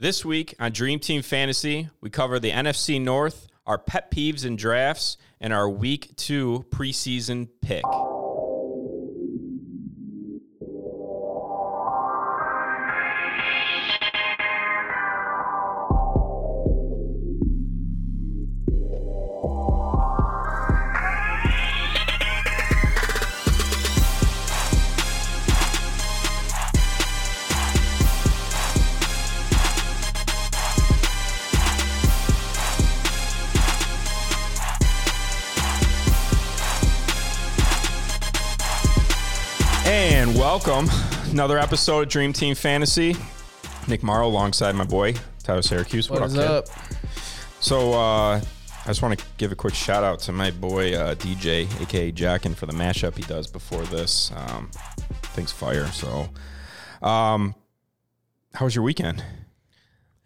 This week on Dream Team Fantasy, we cover the NFC North, our pet peeves and drafts, and our week two preseason pick. Another episode of Dream Team Fantasy. Nick Morrow alongside my boy Tyler Syracuse. What is kid? up? So uh, I just want to give a quick shout out to my boy uh, DJ, aka Jackin, for the mashup he does before this. Um, things fire. So, um, how was your weekend?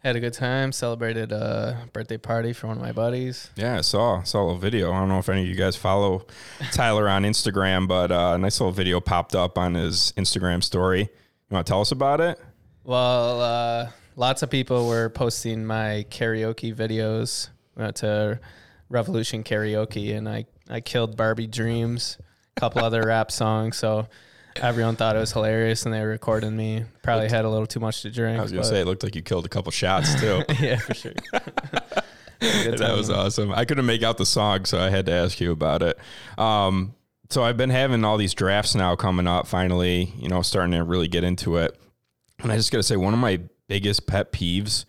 Had a good time. Celebrated a birthday party for one of my buddies. Yeah, I saw saw a little video. I don't know if any of you guys follow Tyler on Instagram, but uh, a nice little video popped up on his Instagram story. You want to tell us about it? Well, uh, lots of people were posting my karaoke videos. We went to Revolution Karaoke, and I I killed Barbie Dreams, a couple other rap songs. So everyone thought it was hilarious, and they were recording me. Probably had a little too much to drink. I was gonna but- say it looked like you killed a couple shots too. yeah, for sure. That was awesome. I couldn't make out the song, so I had to ask you about it. Um, so I've been having all these drafts now coming up. Finally, you know, starting to really get into it. And I just gotta say, one of my biggest pet peeves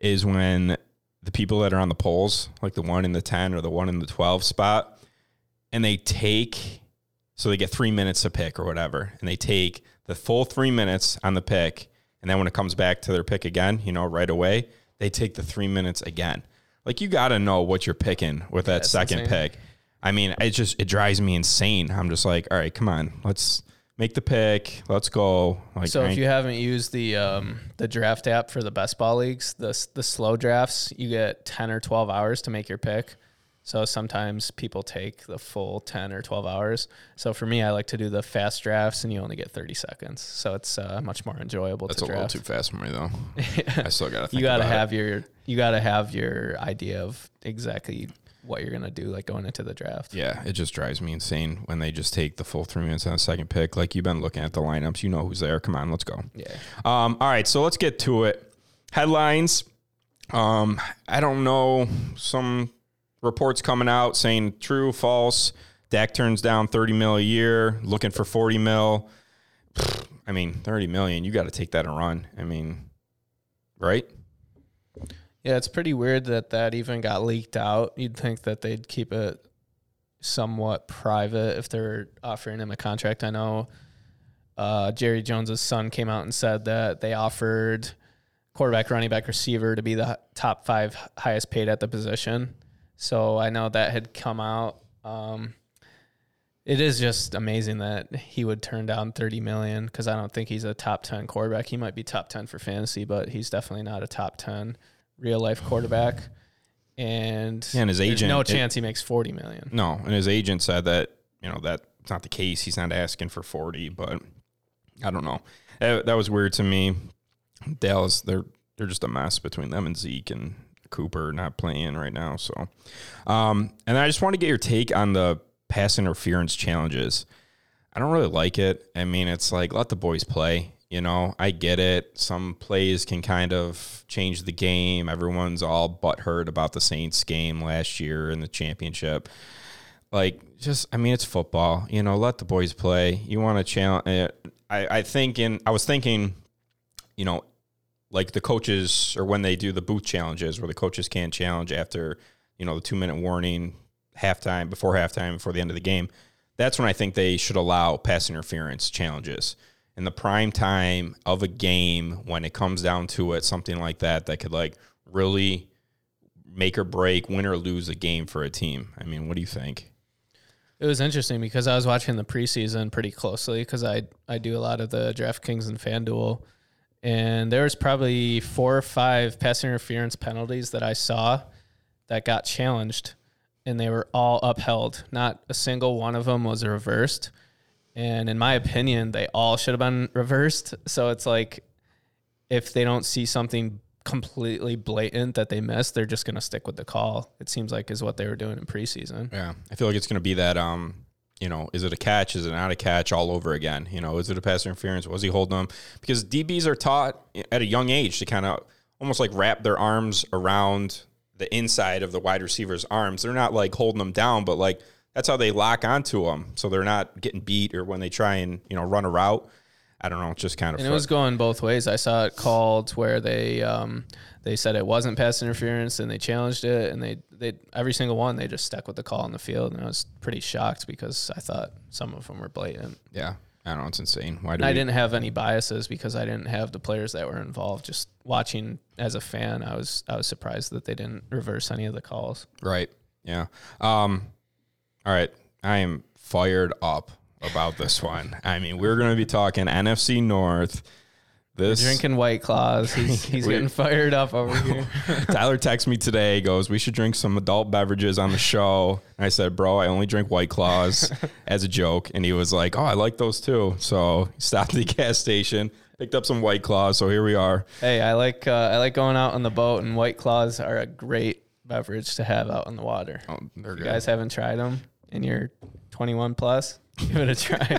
is when the people that are on the polls, like the one in the ten or the one in the twelve spot, and they take so they get three minutes to pick or whatever, and they take the full three minutes on the pick, and then when it comes back to their pick again, you know, right away, they take the three minutes again. Like you got to know what you're picking with that That's second insane. pick. I mean, it just it drives me insane. I'm just like, all right, come on, let's make the pick, let's go. Like, So if you haven't used the um, the draft app for the best ball leagues, the the slow drafts, you get ten or twelve hours to make your pick. So sometimes people take the full ten or twelve hours. So for me, I like to do the fast drafts, and you only get thirty seconds. So it's uh, much more enjoyable that's to a little too fast for me though. I still got to. think you got to about it. have your you got to have your idea of exactly what you're gonna do, like going into the draft. Yeah, it just drives me insane when they just take the full three minutes on the second pick. Like you've been looking at the lineups, you know who's there. Come on, let's go. Yeah. Um, all right, so let's get to it. Headlines. Um, I don't know. Some reports coming out saying true, false. Dak turns down 30 mil a year, looking for 40 mil. I mean, 30 million, you got to take that and run. I mean, right? Yeah, it's pretty weird that that even got leaked out. You'd think that they'd keep it somewhat private if they're offering him a contract. I know uh, Jerry Jones's son came out and said that they offered quarterback, running back, receiver to be the top five highest paid at the position. So I know that had come out. Um, it is just amazing that he would turn down 30 million because I don't think he's a top 10 quarterback. He might be top 10 for fantasy, but he's definitely not a top 10 real life quarterback. And, Yeah, and his agent- no it- chance he makes 40 million. No, and his agent said that you know that's not the case. He's not asking for forty, but I don't know. That, that was weird to me. Dallas, they're they're just a mess between them and Zeke and Cooper not playing right now. So, um, and I just want to get your take on the pass interference challenges. I don't really like it. I mean, it's like let the boys play. You know, I get it. Some plays can kind of change the game. Everyone's all butthurt about the Saints game last year in the championship. Like, just I mean, it's football. You know, let the boys play. You want to challenge? I I think in I was thinking, you know, like the coaches or when they do the booth challenges where the coaches can't challenge after you know the two minute warning halftime before halftime before the end of the game that's when i think they should allow pass interference challenges. In the prime time of a game when it comes down to it something like that that could like really make or break win or lose a game for a team. I mean what do you think? It was interesting because I was watching the preseason pretty closely because I I do a lot of the DraftKings and FanDuel, and there was probably four or five pass interference penalties that I saw that got challenged, and they were all upheld. Not a single one of them was reversed, and in my opinion, they all should have been reversed. So it's like if they don't see something completely blatant that they missed, they're just going to stick with the call. It seems like is what they were doing in preseason. Yeah, I feel like it's going to be that. Um, you know, is it a catch? Is it not a catch? All over again. You know, is it a pass interference? Was he holding them? Because DBs are taught at a young age to kind of almost like wrap their arms around the inside of the wide receiver's arms. They're not like holding them down, but like that's how they lock onto them, so they're not getting beat or when they try and you know run a route. I don't know, It's just kind of. And it was going both ways. I saw it called where they um, they said it wasn't pass interference, and they challenged it, and they they every single one they just stuck with the call on the field, and I was pretty shocked because I thought some of them were blatant. Yeah, I don't know, it's insane. Why do I didn't have any biases because I didn't have the players that were involved. Just watching as a fan, I was I was surprised that they didn't reverse any of the calls. Right. Yeah. Um. All right. I am fired up about this one. I mean, we're going to be talking NFC North. This drinking White Claws. He's, he's getting fired up over here. Tyler texts me today. Goes, we should drink some adult beverages on the show. And I said, bro, I only drink White Claws as a joke. And he was like, oh, I like those too. So he stopped at the gas station, picked up some White Claws. So here we are. Hey, I like uh, I like going out on the boat, and White Claws are a great beverage to have out on the water. Oh, they're good. You guys haven't tried them, and you're 21 plus. Give it a try.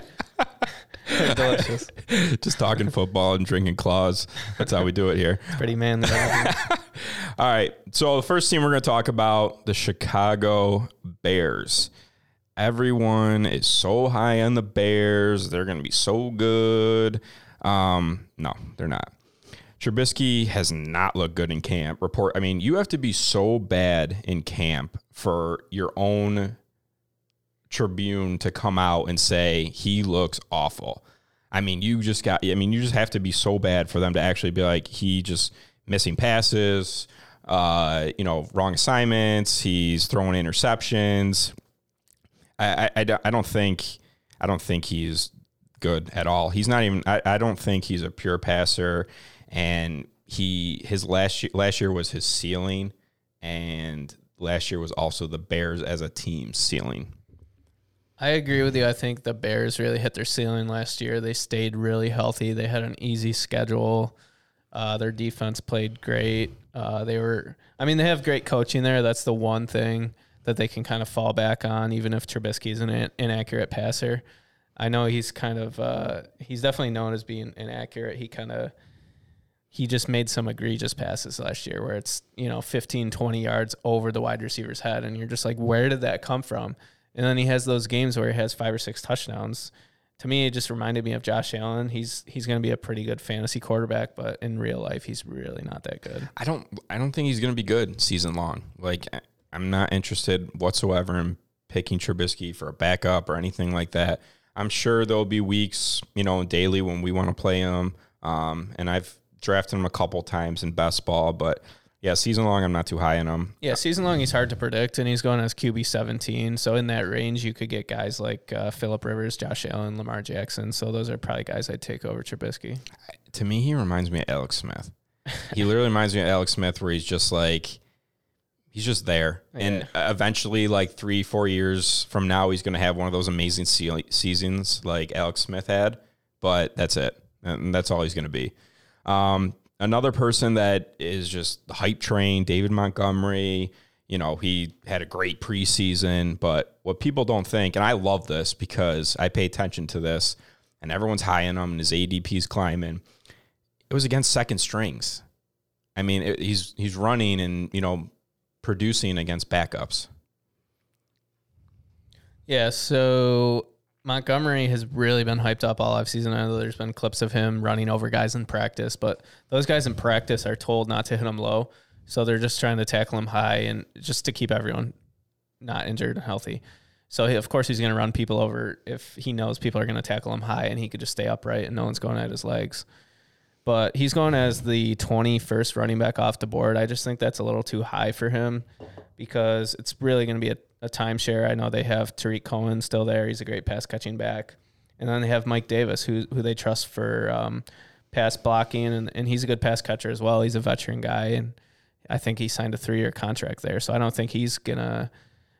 delicious. Just talking football and drinking claws. That's how we do it here. It's pretty manly. All right. So the first team we're going to talk about the Chicago Bears. Everyone is so high on the Bears. They're going to be so good. Um, no, they're not. Trubisky has not looked good in camp. Report. I mean, you have to be so bad in camp for your own Tribune to come out and say he looks awful. I mean, you just got. I mean, you just have to be so bad for them to actually be like he just missing passes, uh, you know, wrong assignments. He's throwing interceptions. I, I, I don't think I don't think he's good at all. He's not even. I, I don't think he's a pure passer, and he his last year last year was his ceiling, and last year was also the Bears as a team ceiling. I agree with you. I think the Bears really hit their ceiling last year. They stayed really healthy. They had an easy schedule. Uh, their defense played great. Uh, they were, I mean, they have great coaching there. That's the one thing that they can kind of fall back on, even if Trubisky is an inaccurate passer. I know he's kind of, uh, he's definitely known as being inaccurate. He kind of, he just made some egregious passes last year where it's, you know, 15, 20 yards over the wide receiver's head. And you're just like, where did that come from? And then he has those games where he has five or six touchdowns. To me, it just reminded me of Josh Allen. He's he's going to be a pretty good fantasy quarterback, but in real life, he's really not that good. I don't I don't think he's going to be good season long. Like I'm not interested whatsoever in picking Trubisky for a backup or anything like that. I'm sure there'll be weeks, you know, daily when we want to play him. Um, and I've drafted him a couple times in best ball, but yeah, season long, I'm not too high in him. Yeah, season long, he's hard to predict, and he's going as QB 17. So in that range, you could get guys like uh, Philip Rivers, Josh Allen, Lamar Jackson. So those are probably guys I'd take over Trubisky. To me, he reminds me of Alex Smith. he literally reminds me of Alex Smith, where he's just like, he's just there. Yeah. And eventually, like three, four years from now, he's going to have one of those amazing se- seasons like Alex Smith had. But that's it. And that's all he's going to be. Um, another person that is just hype train, David Montgomery. You know, he had a great preseason, but what people don't think, and I love this because I pay attention to this, and everyone's high in him, and his ADP's climbing. It was against second strings. I mean, it, he's he's running and you know producing against backups. Yeah, so Montgomery has really been hyped up all offseason. I know there's been clips of him running over guys in practice, but those guys in practice are told not to hit him low. So they're just trying to tackle him high and just to keep everyone not injured and healthy. So he, of course he's going to run people over if he knows people are going to tackle him high and he could just stay upright and no one's going at his legs. But he's going as the 21st running back off the board. I just think that's a little too high for him because it's really going to be a a timeshare. I know they have Tarik Cohen still there. He's a great pass catching back. And then they have Mike Davis, who who they trust for um, pass blocking, and, and he's a good pass catcher as well. He's a veteran guy, and I think he signed a three year contract there. So I don't think he's gonna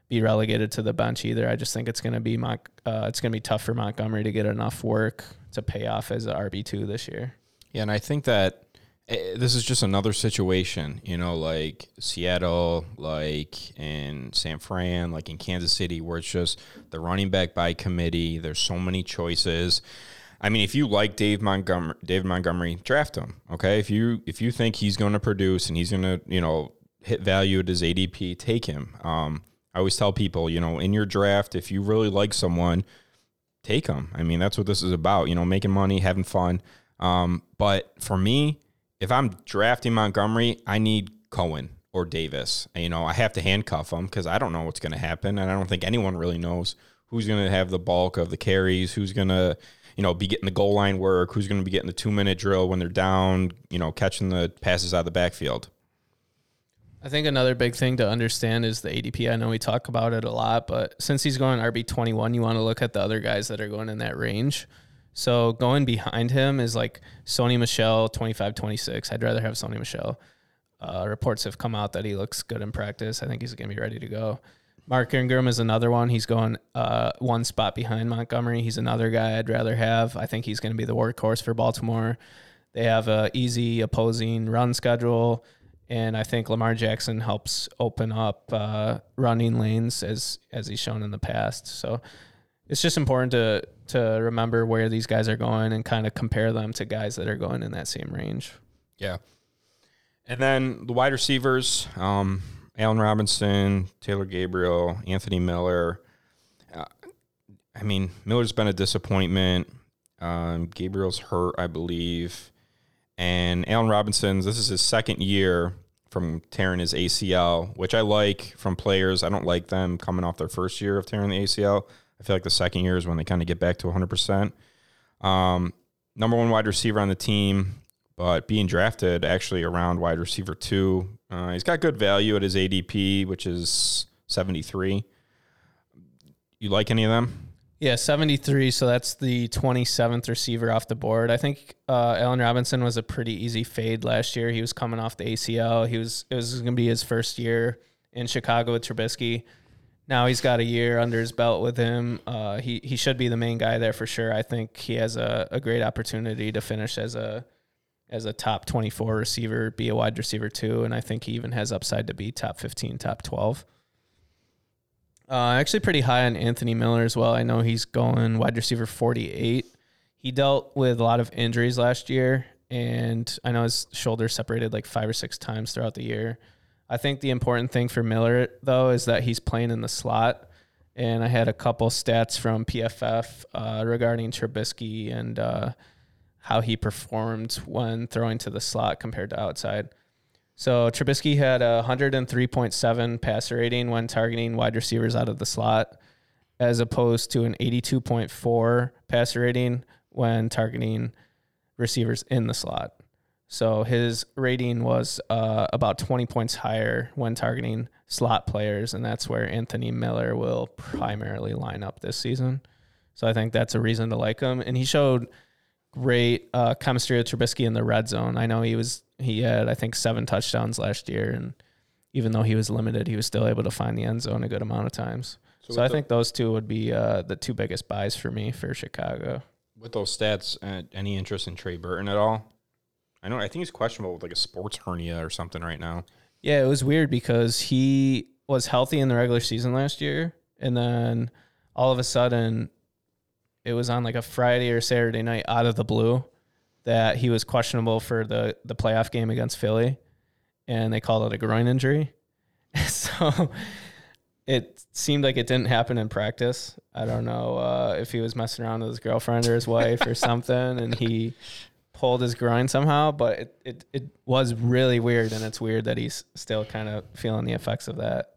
be relegated to the bench either. I just think it's gonna be Mon- uh, it's gonna be tough for Montgomery to get enough work to pay off as a RB two this year. Yeah, and I think that this is just another situation, you know, like Seattle, like in San Fran, like in Kansas City, where it's just the running back by committee. There's so many choices. I mean, if you like Dave Montgomery, David Montgomery, draft him. Okay, if you if you think he's going to produce and he's going to, you know, hit value at his ADP, take him. Um, I always tell people, you know, in your draft, if you really like someone, take them. I mean, that's what this is about. You know, making money, having fun. Um, but for me, if I'm drafting Montgomery, I need Cohen or Davis. You know, I have to handcuff them because I don't know what's going to happen, and I don't think anyone really knows who's going to have the bulk of the carries, who's going to, you know, be getting the goal line work, who's going to be getting the two minute drill when they're down, you know, catching the passes out of the backfield. I think another big thing to understand is the ADP. I know we talk about it a lot, but since he's going RB twenty one, you want to look at the other guys that are going in that range. So going behind him is like Sony Michel 25 26. I'd rather have Sony Michel. Uh, reports have come out that he looks good in practice. I think he's going to be ready to go. Mark Ingram is another one. He's going uh, one spot behind Montgomery. He's another guy I'd rather have. I think he's going to be the workhorse for Baltimore. They have a easy opposing run schedule, and I think Lamar Jackson helps open up uh, running lanes as as he's shown in the past. So it's just important to to remember where these guys are going and kind of compare them to guys that are going in that same range. Yeah. And then the wide receivers, um, Allen Robinson, Taylor Gabriel, Anthony Miller. Uh, I mean, Miller's been a disappointment. Um, Gabriel's hurt, I believe. And Allen Robinson's, this is his second year from tearing his ACL, which I like from players. I don't like them coming off their first year of tearing the ACL. I feel like the second year is when they kind of get back to 100%. Um, number one wide receiver on the team, but being drafted actually around wide receiver two. Uh, he's got good value at his ADP, which is 73. You like any of them? Yeah, 73. So that's the 27th receiver off the board. I think uh, Allen Robinson was a pretty easy fade last year. He was coming off the ACL. He was it was going to be his first year in Chicago with Trubisky now he's got a year under his belt with him. Uh, he he should be the main guy there for sure. I think he has a, a great opportunity to finish as a as a top twenty four receiver, be a wide receiver too, and I think he even has upside to be top fifteen, top twelve. Uh, actually, pretty high on Anthony Miller as well. I know he's going wide receiver forty eight. He dealt with a lot of injuries last year, and I know his shoulder separated like five or six times throughout the year. I think the important thing for Miller though is that he's playing in the slot. And I had a couple stats from PFF uh, regarding Trubisky and uh, how he performed when throwing to the slot compared to outside. So Trubisky had a 103.7 passer rating when targeting wide receivers out of the slot, as opposed to an 82.4 passer rating when targeting receivers in the slot. So his rating was uh, about 20 points higher when targeting slot players, and that's where Anthony Miller will primarily line up this season. So I think that's a reason to like him. And he showed great uh, chemistry with Trubisky in the red zone. I know he was he had I think seven touchdowns last year, and even though he was limited, he was still able to find the end zone a good amount of times. So, so I the, think those two would be uh, the two biggest buys for me for Chicago. With those stats, uh, any interest in Trey Burton at all? I know. I think he's questionable with like a sports hernia or something right now. Yeah, it was weird because he was healthy in the regular season last year, and then all of a sudden, it was on like a Friday or Saturday night out of the blue that he was questionable for the the playoff game against Philly, and they called it a groin injury. so it seemed like it didn't happen in practice. I don't know uh, if he was messing around with his girlfriend or his wife or something, and he pulled his groin somehow, but it, it, it was really weird, and it's weird that he's still kind of feeling the effects of that.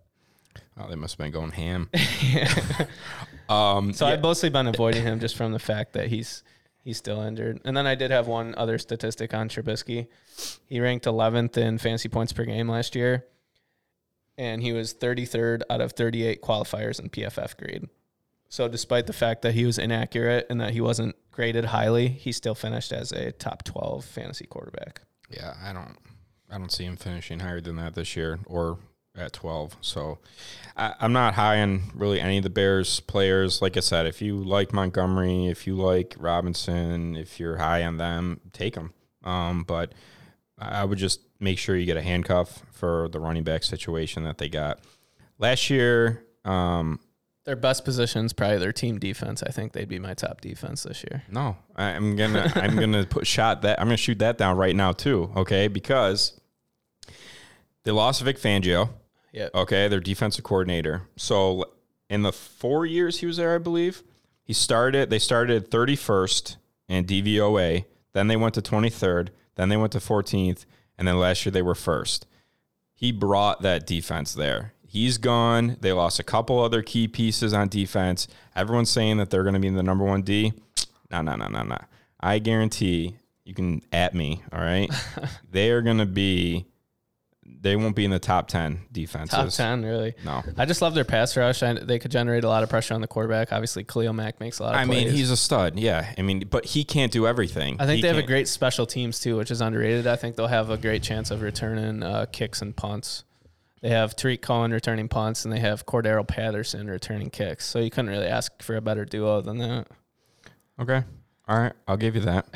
Oh, they must have been going ham. um, so yeah. I've mostly been avoiding him just from the fact that he's he's still injured. And then I did have one other statistic on Trubisky. He ranked 11th in fantasy points per game last year, and he was 33rd out of 38 qualifiers in PFF grade. So despite the fact that he was inaccurate and that he wasn't graded highly, he still finished as a top 12 fantasy quarterback. Yeah, I don't I don't see him finishing higher than that this year or at 12. So I, am not high on really any of the Bears players. Like I said, if you like Montgomery, if you like Robinson, if you're high on them, take them. Um, but I would just make sure you get a handcuff for the running back situation that they got last year. Um, their best positions, probably their team defense. I think they'd be my top defense this year. No, I'm gonna I'm gonna put shot that I'm gonna shoot that down right now too. Okay, because they lost Vic Fangio. Yeah. Okay, their defensive coordinator. So in the four years he was there, I believe he started. They started 31st in DVOA. Then they went to 23rd. Then they went to 14th, and then last year they were first. He brought that defense there. He's gone. They lost a couple other key pieces on defense. Everyone's saying that they're going to be in the number one D. No, no, no, no, no. I guarantee you can at me. All right, they are going to be. They won't be in the top ten defenses. Top ten, really? No. I just love their pass rush. I, they could generate a lot of pressure on the quarterback. Obviously, Khalil Mack makes a lot. of I mean, he's a stud. Yeah. I mean, but he can't do everything. I think He they have a can't- great special teams too, which is underrated. I think they'll have a great chance of returning uh, kicks and punts. They have Tarik Cohen returning punts, and they have Cordarrelle Patterson returning kicks. So you couldn't really ask for a better duo than that. Okay. All right. I'll give you that.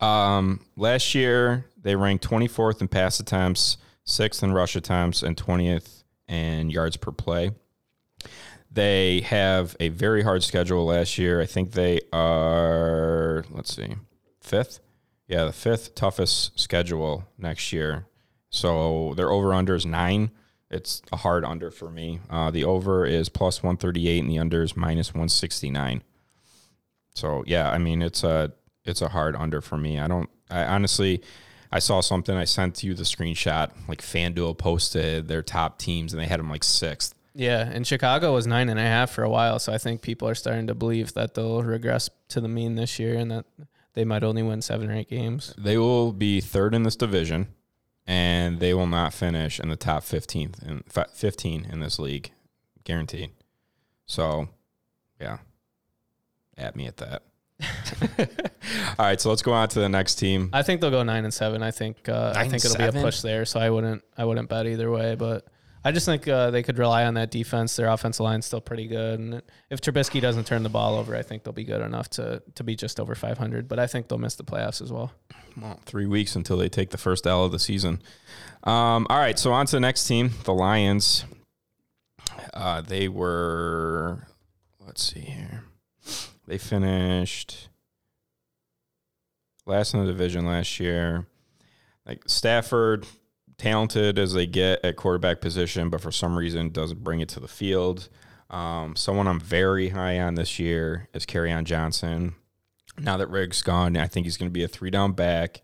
um, last year, they ranked 24th in pass attempts, 6th in rush attempts, and 20th in yards per play. They have a very hard schedule last year. I think they are, let's see, fifth? Yeah, the fifth toughest schedule next year. So their over under is nine. It's a hard under for me. Uh, the over is plus 138 and the under is minus 169. So yeah, I mean it's a it's a hard under for me. I don't. I honestly, I saw something. I sent you the screenshot. Like FanDuel posted their top teams, and they had them like sixth. Yeah, and Chicago was nine and a half for a while, so I think people are starting to believe that they'll regress to the mean this year and that they might only win seven or eight games. They will be third in this division, and they will not finish in the top fifteenth and fifteen in this league, guaranteed. So, yeah, at me at that. All right, so let's go on to the next team. I think they'll go nine and seven. I think uh, I think it'll be a push there. So I wouldn't I wouldn't bet either way. But I just think uh, they could rely on that defense. Their offensive line's still pretty good, and if Trubisky doesn't turn the ball over, I think they'll be good enough to to be just over 500. But I think they'll miss the playoffs as well. Well, three weeks until they take the first L of the season. Um, all right, so on to the next team, the Lions. Uh, they were, let's see here. They finished last in the division last year. Like Stafford, talented as they get at quarterback position, but for some reason doesn't bring it to the field. Um, someone I'm very high on this year is on Johnson. Now that Rigg's gone, I think he's going to be a three down back.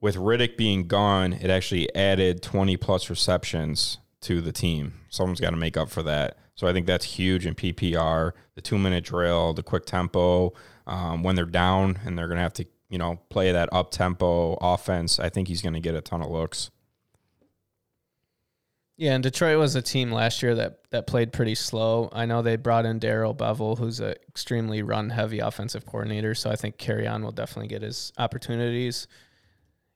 With Riddick being gone, it actually added 20 plus receptions to the team. Someone's got to make up for that. So I think that's huge in PPR. The two minute drill, the quick tempo, um, when they're down and they're going to have to, you know, play that up tempo offense. I think he's going to get a ton of looks. Yeah, and Detroit was a team last year that that played pretty slow. I know they brought in Darrell Bevell, who's an extremely run heavy offensive coordinator. So I think Kerryon will definitely get his opportunities.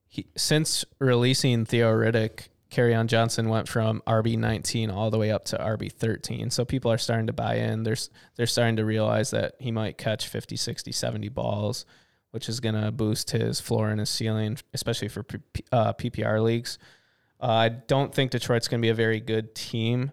He, since releasing Theo Riddick, Kerryon Johnson went from RB nineteen all the way up to RB thirteen. So people are starting to buy in. They're they're starting to realize that he might catch 50, 60, 70 balls, which is going to boost his floor and his ceiling, especially for uh, PPR leagues. Uh, I don't think Detroit's going to be a very good team,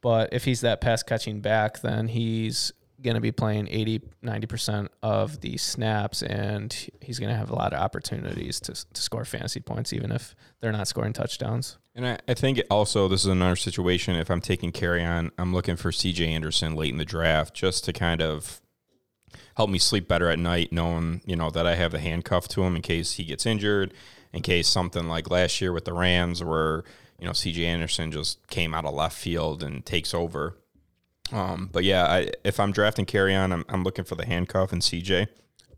but if he's that pass catching back, then he's going to be playing 80, 90% of the snaps, and he's going to have a lot of opportunities to, to score fantasy points, even if they're not scoring touchdowns. And I, I think also this is another situation. If I'm taking Kerryon, I'm looking for CJ Anderson late in the draft just to kind of help me sleep better at night, knowing you know that I have the handcuff to him in case he gets injured, in case something like last year with the Rams, where you know CJ Anderson just came out of left field and takes over. Um, but yeah, I, if I'm drafting Kerryon, I'm, I'm looking for the handcuff and CJ.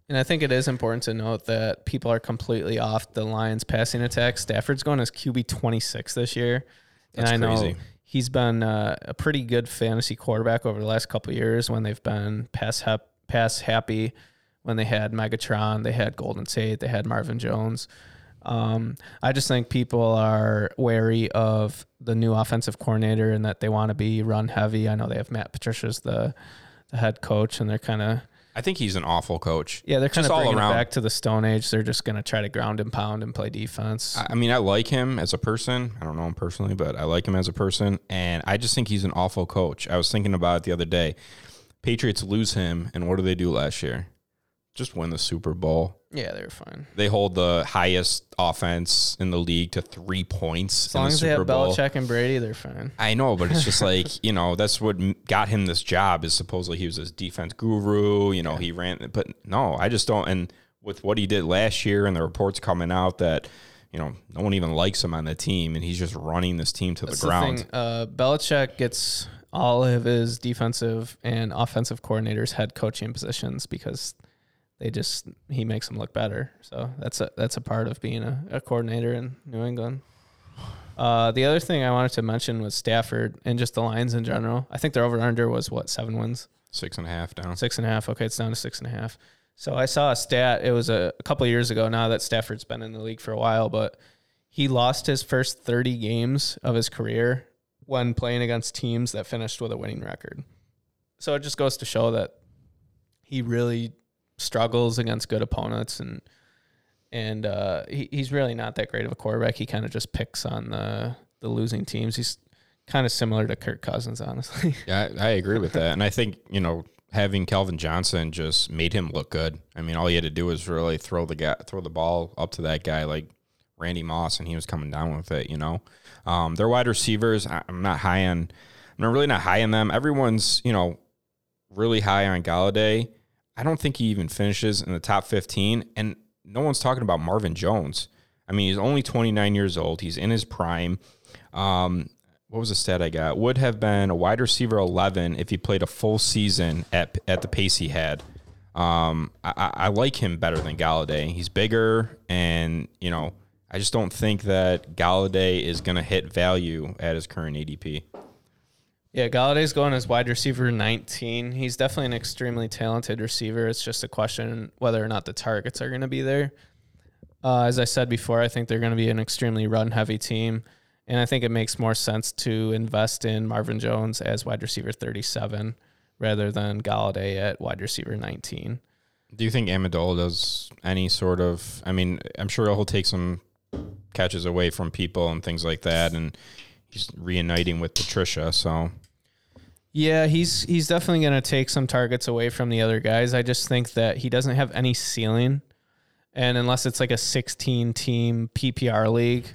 And I think it is important to note that people are completely off the Lions passing attack. Stafford's going as QB 26 this year. That's and I know he's been uh, a pretty good fantasy quarterback over the last couple of years when they've been pass, hap- pass happy, when they had Megatron, they had Golden Tate, they had Marvin Jones. Um, I just think people are wary of the new offensive coordinator and that they want to be run heavy. I know they have Matt Patricia's the, the head coach, and they're kind of I think he's an awful coach. Yeah, they're kind Just of all bringing around. it back to the Stone Age. They're just going to try to ground and pound and play defense. I I mean, I like him as a person. I don't know him personally, but I like him as a person. And I just think he's an awful coach. I was thinking about it the other day. Patriots lose him, and what do they do last year? Just win the Super Bowl. yeah, they're fine. They hold the highest offense in the league to three points As in long the as they Super have Bowl. Belichick and Brady, they're fine. I know, but it's just like you know that's what got him this job. Is supposedly he was this defense guru. You know, he ran, but no, I just don't. And with what he did last year, and the reports coming out that you know no one even likes him on the team, and he's just running this team to That's the ground. thing. Uh, Belichick gets all of his defensive and offensive coordinators head coaching positions because they just he makes them look better. So that's a that's a part of being a, a coordinator in New England. Uh, the other thing I wanted to mention was Stafford and just the Lions in general. I think their over under was what seven wins, Six and a half down. six and a half. Okay, it's down to six and a half. So I saw a stat. It was a, a couple years ago now that Stafford's been in the league for a while, but he lost his first 30 games of his career when playing against teams that finished with a winning record. So it just goes to show that he really struggles against good opponents and and uh, he, he's really not that great of a quarterback. He kind of just picks on the the losing teams. He's kind of similar to Kirk Cousins, honestly. Yeah, I, I agree with that, and I think you know having Calvin Johnson just made him look good. I mean, all he had to do was really throw the guy, throw the ball up to that guy like Randy Moss, and he was coming down with it. You know, um, their wide receivers. I'm not high on. I'm really not high on them. Everyone's you know really high on Golladay. I don't think he even finishes in the top 15, and no one's talking about Marvin Jones. I mean, he's only 29 years old. He's in his prime. Um, what was the stat I got? Would have been a wide receiver 11 if he played a full season at at the pace he had. Um, I, I like him better than Golladay. He's bigger, and you know, I just don't think that Golladay is going to hit value at his current ADP. Yeah, Golladay's going as wide receiver 19. He's definitely an extremely talented receiver. It's just a question whether or not the targets are going to be there. Uh, as I said before, I think they're going to be an extremely run heavy team. And I think it makes more sense to invest in Marvin Jones as wide receiver 37 rather than Golladay at wide receiver 19. Do you think Amendola does any sort of? I mean, I'm sure he'll take some catches away from people and things like that, and he's reuniting with Patricia. So Yeah, he's he's definitely going to take some targets away from the other guys. I just think that he doesn't have any ceiling, and unless it's like a 16 team PPR league,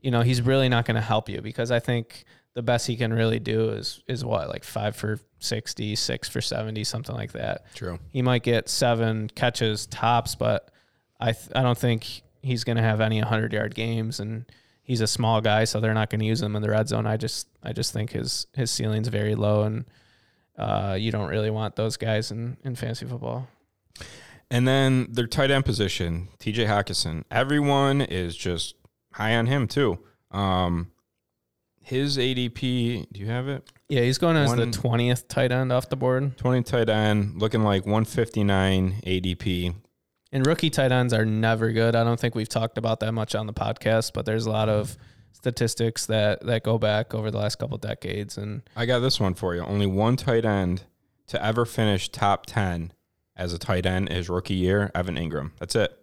you know, he's really not going to help you because I think the best he can really do is is what like five for 60, six for 70, something like that. true. He might get seven catches tops, but I th- I don't think he's going to have any 100 yard games and he's a small guy so they're not going to use him in the red zone. I just I just think his his ceiling's very low and uh, you don't really want those guys in in fantasy football. And then their tight end position, TJ Hockenson. Everyone is just high on him too. Um, his ADP, do you have it? Yeah, he's going as the 20th tight end off the board. 20 tight end, looking like 159 ADP. And rookie tight ends are never good. I don't think we've talked about that much on the podcast, but there's a lot of statistics that that go back over the last couple decades and I got this one for you. Only one tight end to ever finish top 10 as a tight end his rookie year, Evan Engram. That's it.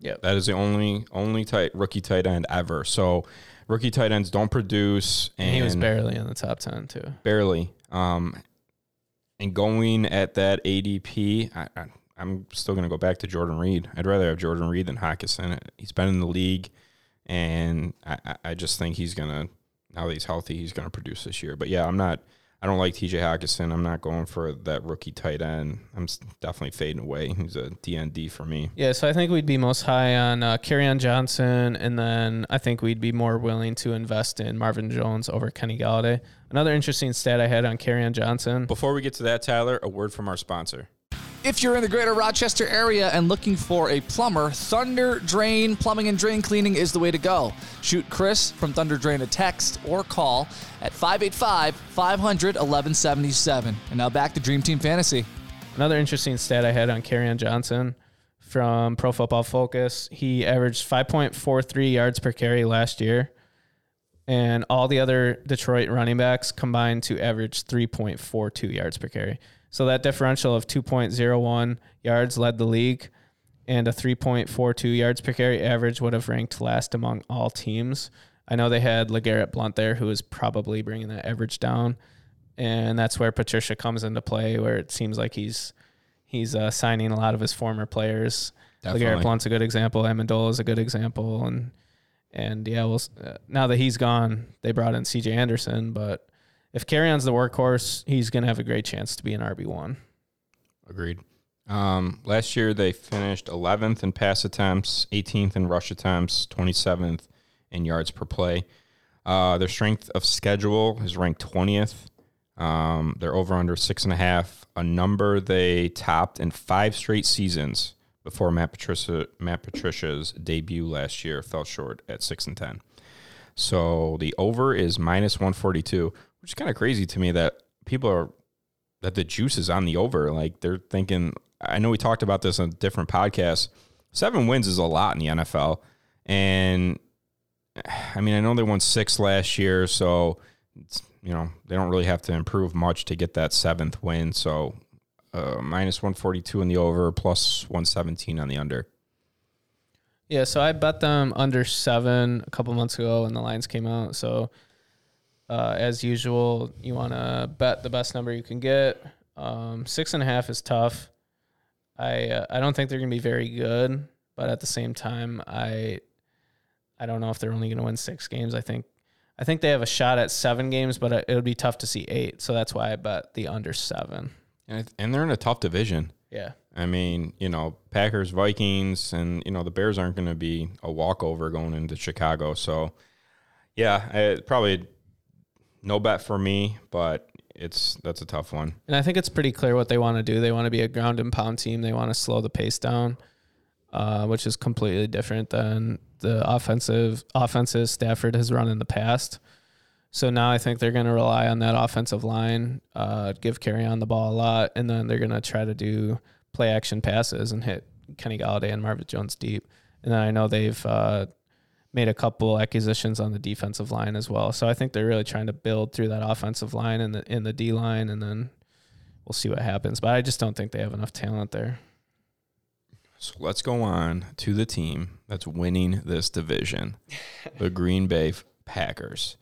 Yeah, That is the only only tight rookie tight end ever. So rookie tight ends don't produce and, and he was barely in the top 10 too. barely. Um, and going at that ADP, I, I, I'm still going to go back to Jordan Reed. I'd rather have Jordan Reed than Hockenson. He's been in the league, and I, I- just think he's going to, now that he's healthy, he's going to produce this year. But yeah, I'm not, I don't like TJ Hockenson. I'm not going for that rookie tight end. I'm definitely fading away. He's a DND for me. Yeah, so I think we'd be most high on uh, on Johnson, and then I think we'd be more willing to invest in Marvin Jones over Kenny Golladay. Another interesting stat I had on on Johnson. Before we get to that, Tyler, a word from our sponsor. If you're in the greater Rochester area and looking for a plumber, Thunder Drain Plumbing and Drain Cleaning is the way to go. Shoot Chris from Thunder Drain a text or call at 585 500 1177. And now back to Dream Team Fantasy. Another interesting stat I had on on Johnson from Pro Football Focus. He averaged 5.43 yards per carry last year, and all the other Detroit running backs combined to average 3.42 yards per carry. So that differential of 2.01 yards led the league, and a 3.42 yards per carry average would have ranked last among all teams. I know they had LeGarrette Blunt there, who is probably bringing that average down, and that's where Patricia comes into play, where it seems like he's he's uh, signing a lot of his former players. Definitely. LeGarrette Blunt's a good example. Amendola is a good example, and and yeah, well, uh, now that he's gone, they brought in C.J. Anderson, but if Kerryon's the workhorse, he's going to have a great chance to be an RB one. Agreed. Um, last year they finished 11th in pass attempts, 18th in rush attempts, 27th in yards per play. Uh, their strength of schedule is ranked 20th. Um, they're over under six and a half, a number they topped in five straight seasons before Matt Patricia Matt Patricia's debut last year fell short at six and ten. So the over is minus 142, which is kind of crazy to me that people are that the juice is on the over. Like they're thinking. I know we talked about this on different podcasts. Seven wins is a lot in the NFL, and I mean I know they won six last year, so you know they don't really have to improve much to get that seventh win. So uh, minus 142 in the over, plus 117 on the under. Yeah, so I bet them under seven a couple months ago when the lines came out. So, uh, as usual, you want to bet the best number you can get. Um, six and a half is tough. I uh, I don't think they're going to be very good, but at the same time, I I don't know if they're only going to win six games. I think I think they have a shot at seven games, but it would be tough to see eight. So that's why I bet the under seven. And, and they're in a tough division. Yeah. I mean, you know, Packers, Vikings, and you know the Bears aren't going to be a walkover going into Chicago. So, yeah, probably no bet for me, but it's that's a tough one. And I think it's pretty clear what they want to do. They want to be a ground and pound team. They want to slow the pace down, uh, which is completely different than the offensive offenses Stafford has run in the past. So now I think they're going to rely on that offensive line, uh, give on the ball a lot, and then they're going to try to do play action passes and hit Kenny Golladay and Marvin Jones deep. And then I know they've uh, made a couple acquisitions on the defensive line as well. So I think they're really trying to build through that offensive line and the in the D line, and then we'll see what happens. But I just don't think they have enough talent there. So let's go on to the team that's winning this division, the Green Bay Packers.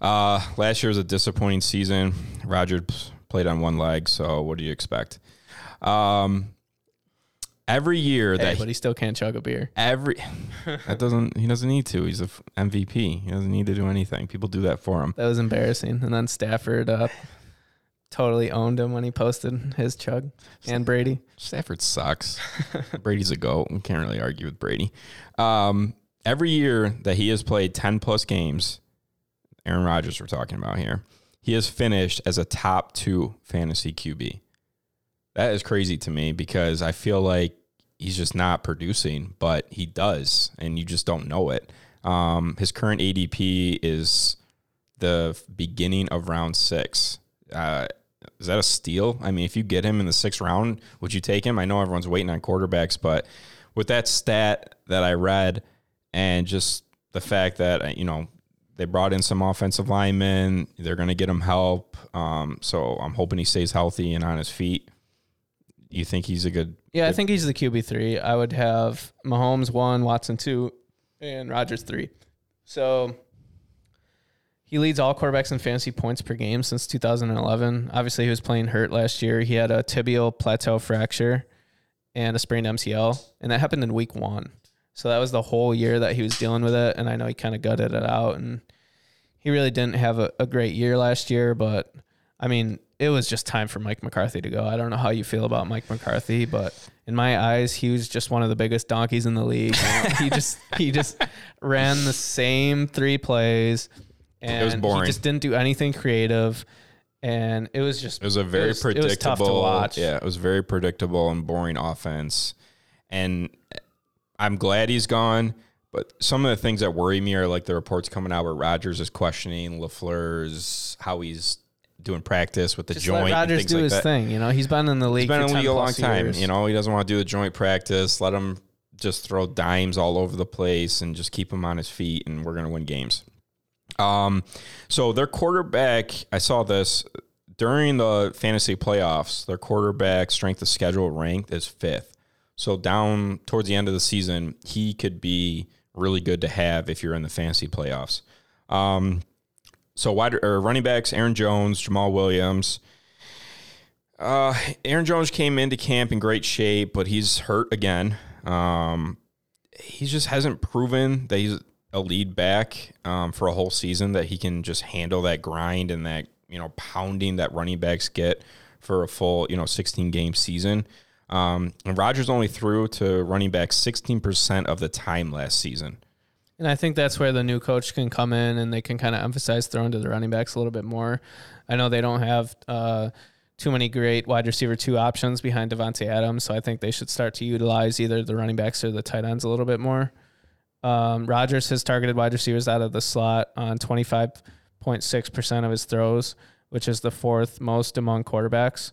Uh, last year was a disappointing season. Rodgers played on one leg, so what do you expect? Um, every year Hey, that but he still can't chug a beer. every that doesn't he doesn't need to. He's a f- MVP. He doesn't need to do anything. People do that for him. That was embarrassing. And then Stafford uh, totally owned him when he posted his chug and Brady. Stafford sucks. Brady's a goat. We can't really argue with Brady. Um, every year that he has played 10 plus games, Aaron Rodgers we're talking about here, he has finished as a top two fantasy QB. That is crazy to me because I feel like he's just not producing, but he does, and you just don't know it. Um, his current ADP is the beginning of round six. Uh, is that a steal? I mean, if you get him in the sixth round, would you take him? I know everyone's waiting on quarterbacks, but with that stat that I read and just the fact that, you know, they brought in some offensive linemen, they're going to get him help. Um, so I'm hoping he stays healthy and on his feet. You think he's a good? Yeah, I think he's the QB three. I would have Mahomes one, Watson two, and Rodgers three. So he leads all quarterbacks in fantasy points per game since 2011. Obviously, he was playing hurt last year. He had a tibial plateau fracture and a sprained MCL, and that happened in week one. So that was the whole year that he was dealing with it. And I know he kind of gutted it out, and he really didn't have a, a great year last year. But I mean, it was just time for Mike McCarthy to go. I don't know how you feel about Mike McCarthy, but in my eyes, he was just one of the biggest donkeys in the league. He just he just ran the same three plays, and it was boring. he just didn't do anything creative. And it was just It was a very was, predictable. It was tough to watch. Yeah, it was very predictable and boring offense. And I'm glad he's gone. But some of the things that worry me are like the reports coming out where Rodgers is questioning Lafleur's how he's doing practice with the Just joint. let Rodgers do like his that. thing. You know, he's been in the league. He's been for in the league a long time. years. You know, he doesn't want to do the joint practice. Let him just throw dimes all over the place and just keep him on his feet, and we're gonna win games. Um, so their quarterback, I saw this during the fantasy playoffs, their quarterback strength of schedule ranked is fifth. So down towards the end of the season, he could be really good to have if you're in the fantasy playoffs. Um, so wide or running backs: Aaron Jones, Jamaal Williams. Uh, Aaron Jones came into camp in great shape, but he's hurt again. Um, he just hasn't proven that he's a lead back um, for a whole season that he can just handle that grind and that you know pounding that running backs get for a full you know 16 game season. Um, and Rodgers only threw to running back 16% of the time last season. And I think that's where the new coach can come in and they can kind of emphasize throwing to the running backs a little bit more. I know they don't have uh, too many great wide receiver two options behind Davante Adams, so I think they should start to utilize either the running backs or the tight ends a little bit more. Um, Rodgers has targeted wide receivers out of the slot on 25.6% of his throws, which is the fourth most among quarterbacks.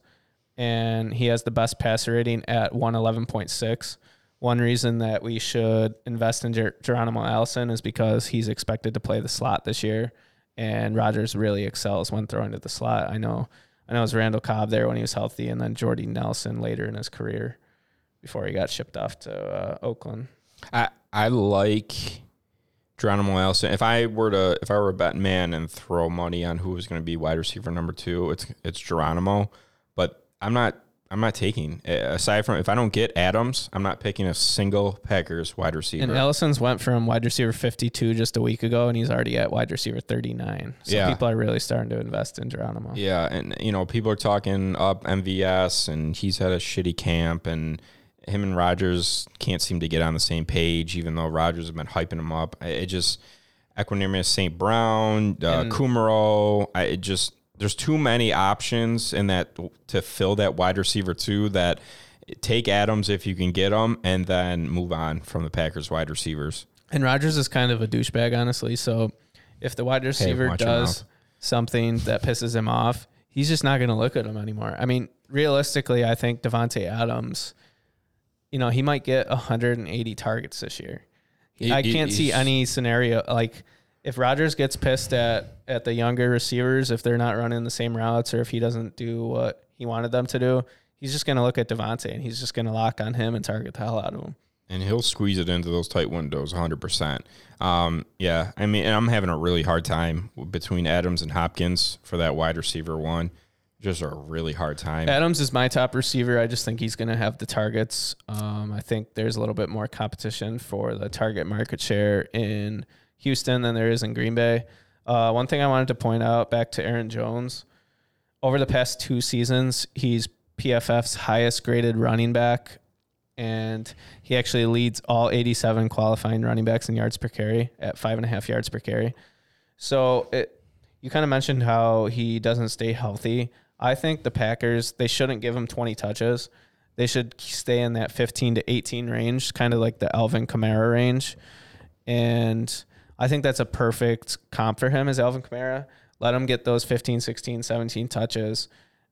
And he has the best passer rating at 111.6. One reason that we should invest in Ger- Geronimo Allison is because he's expected to play the slot this year. And Rodgers really excels when throwing to the slot. I know I know it was Randall Cobb there when he was healthy, and then Jordy Nelson later in his career before he got shipped off to uh, Oakland. I I like Geronimo Allison. If I were to if I were a bet man and throw money on who was going to be wide receiver number two, it's it's Geronimo. But I'm not I'm not taking aside from if I don't get Adams, I'm not picking a single Packers wide receiver. And Allison's went from wide receiver 52 just a week ago, and he's already at wide receiver 39. So Yeah. people are really starting to invest in Geronimo. Yeah, and you know people are talking up MVS, and he's had a shitty camp, and him and Rodgers can't seem to get on the same page, even though Rodgers has been hyping him up. It just Equanimous St. Brown, uh, And- Kumerow. I it just there's too many options in that to fill that wide receiver too. That take Adams if you can get him and then move on from the Packers wide receivers. And Rodgers is kind of a douchebag, honestly. So if the wide receiver your does something that pisses him off, he's just not going to look at him anymore. I mean, realistically, I think Davante Adams, you know, he might get 180 targets this year. He- I can't see any scenario like if Rodgers gets pissed at at the younger receivers if they're not running the same routes or if he doesn't do what he wanted them to do, he's just going to look at Davante and he's just going to lock on him and target the hell out of him. and he'll squeeze it into those tight windows 100%. Um, yeah, I mean, and I'm having a really hard time between Adams and Hopkins for that wide receiver one. Just a really hard time. Adams is my top receiver. I just think he's going to have the targets. Um, I think there's a little bit more competition for the target market share in Houston than there is in Green Bay. Uh, one thing I wanted to point out back to Aaron Jones. Over the past two seasons, he's PFF's highest graded running back, and he actually leads all 87 qualifying running backs in yards per carry at five and a half yards per carry. So it, you kind of mentioned how he doesn't stay healthy. I think the Packers they shouldn't give him 20 touches. They should stay in that 15 to 18 range, kind of like the Alvin Kamara range. And I think that's a perfect comp for him as Alvin Kamara. Let him get those 15, 16, 17 touches.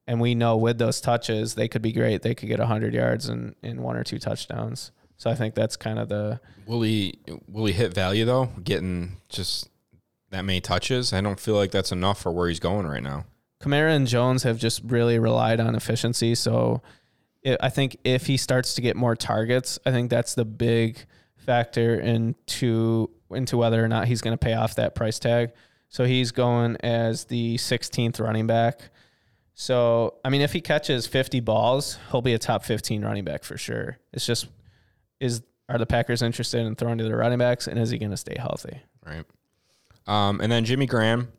And we know with those touches, they could be great. They could get 100 yards and, and one or two touchdowns. So I think that's kind of the will he will he hit value though? Getting just that many touches, I don't feel like that's enough for where he's going right now. Kamara and Jones have just really relied on efficiency. So it, I think if he starts to get more targets, I think that's the big factor into into whether or not he's going to pay off that price tag. So he's going as the 16th running back. So I mean, if he catches 50 balls, he'll be a top 15 running back for sure. It's just is are the Packers interested in throwing to the running backs, and is he going to stay healthy? Right. Um, and then Jimmy Graham,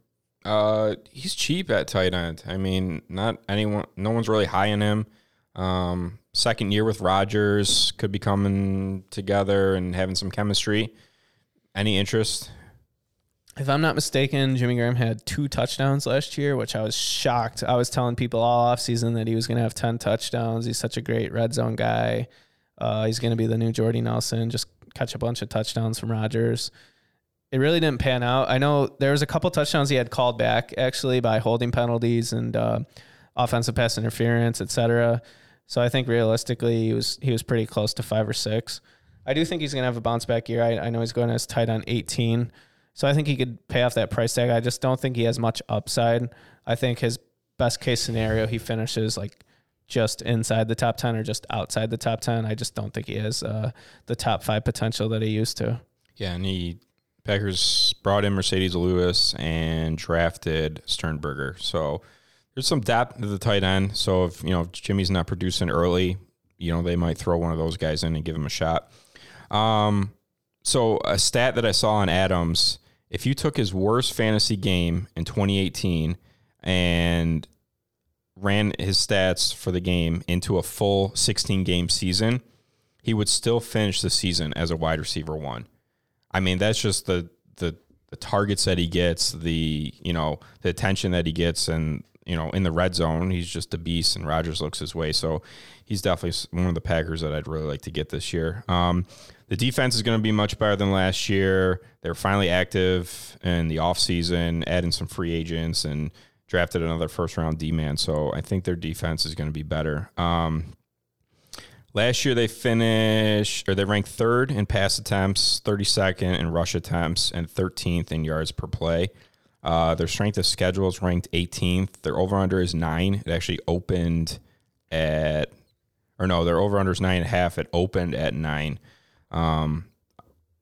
uh, he's cheap at tight end. I mean, not anyone, no one's really high in him. Um, second year with Rodgers, could be coming together and having some chemistry. Any interest? If I'm not mistaken, Jimmy Graham had two touchdowns last year, which I was shocked. I was telling people all offseason that he was going to have 10 touchdowns. He's such a great red zone guy. Uh, he's going to be the new Jordy Nelson, just catch a bunch of touchdowns from Rodgers. It really didn't pan out. I know there was a couple touchdowns he had called back actually by holding penalties and uh, offensive pass interference, etc. So I think realistically he was he was pretty close to five or six. I do think he's going to have a bounce back year. I, I know he's going as tight on 18. So I think he could pay off that price tag. I just don't think he has much upside. I think his best case scenario, he finishes like just inside the top 10 or just outside the top 10. I just don't think he has uh, the top five potential that he used to. Yeah, and he Packers brought in Marcedes Lewis and drafted Sternberger. So there's some depth to the tight end. So if you know if Jimmy's not producing early, you know they might throw one of those guys in and give him a shot. Um, so a stat that I saw on Adams, if you took his worst fantasy game in 2018 and ran his stats for the game into a full 16 game season, he would still finish the season as a wide receiver one. I mean, that's just the the the targets that he gets, the you know the attention that he gets, and you know in the red zone, he's just a beast. And Rodgers looks his way, so he's definitely one of the Packers that I'd really like to get this year. Um, the defense is going to be much better than last year. They're finally active in the offseason, adding some free agents and drafted another first round D man. So I think their defense is going to be better. Um, last year they finished or they ranked third in pass attempts, 32nd in rush attempts, and 13th in yards per play. Uh, their strength of schedule is ranked 18th. Their over under is nine. It actually opened at, or no, their over under is nine and a half. It opened at nine. Um,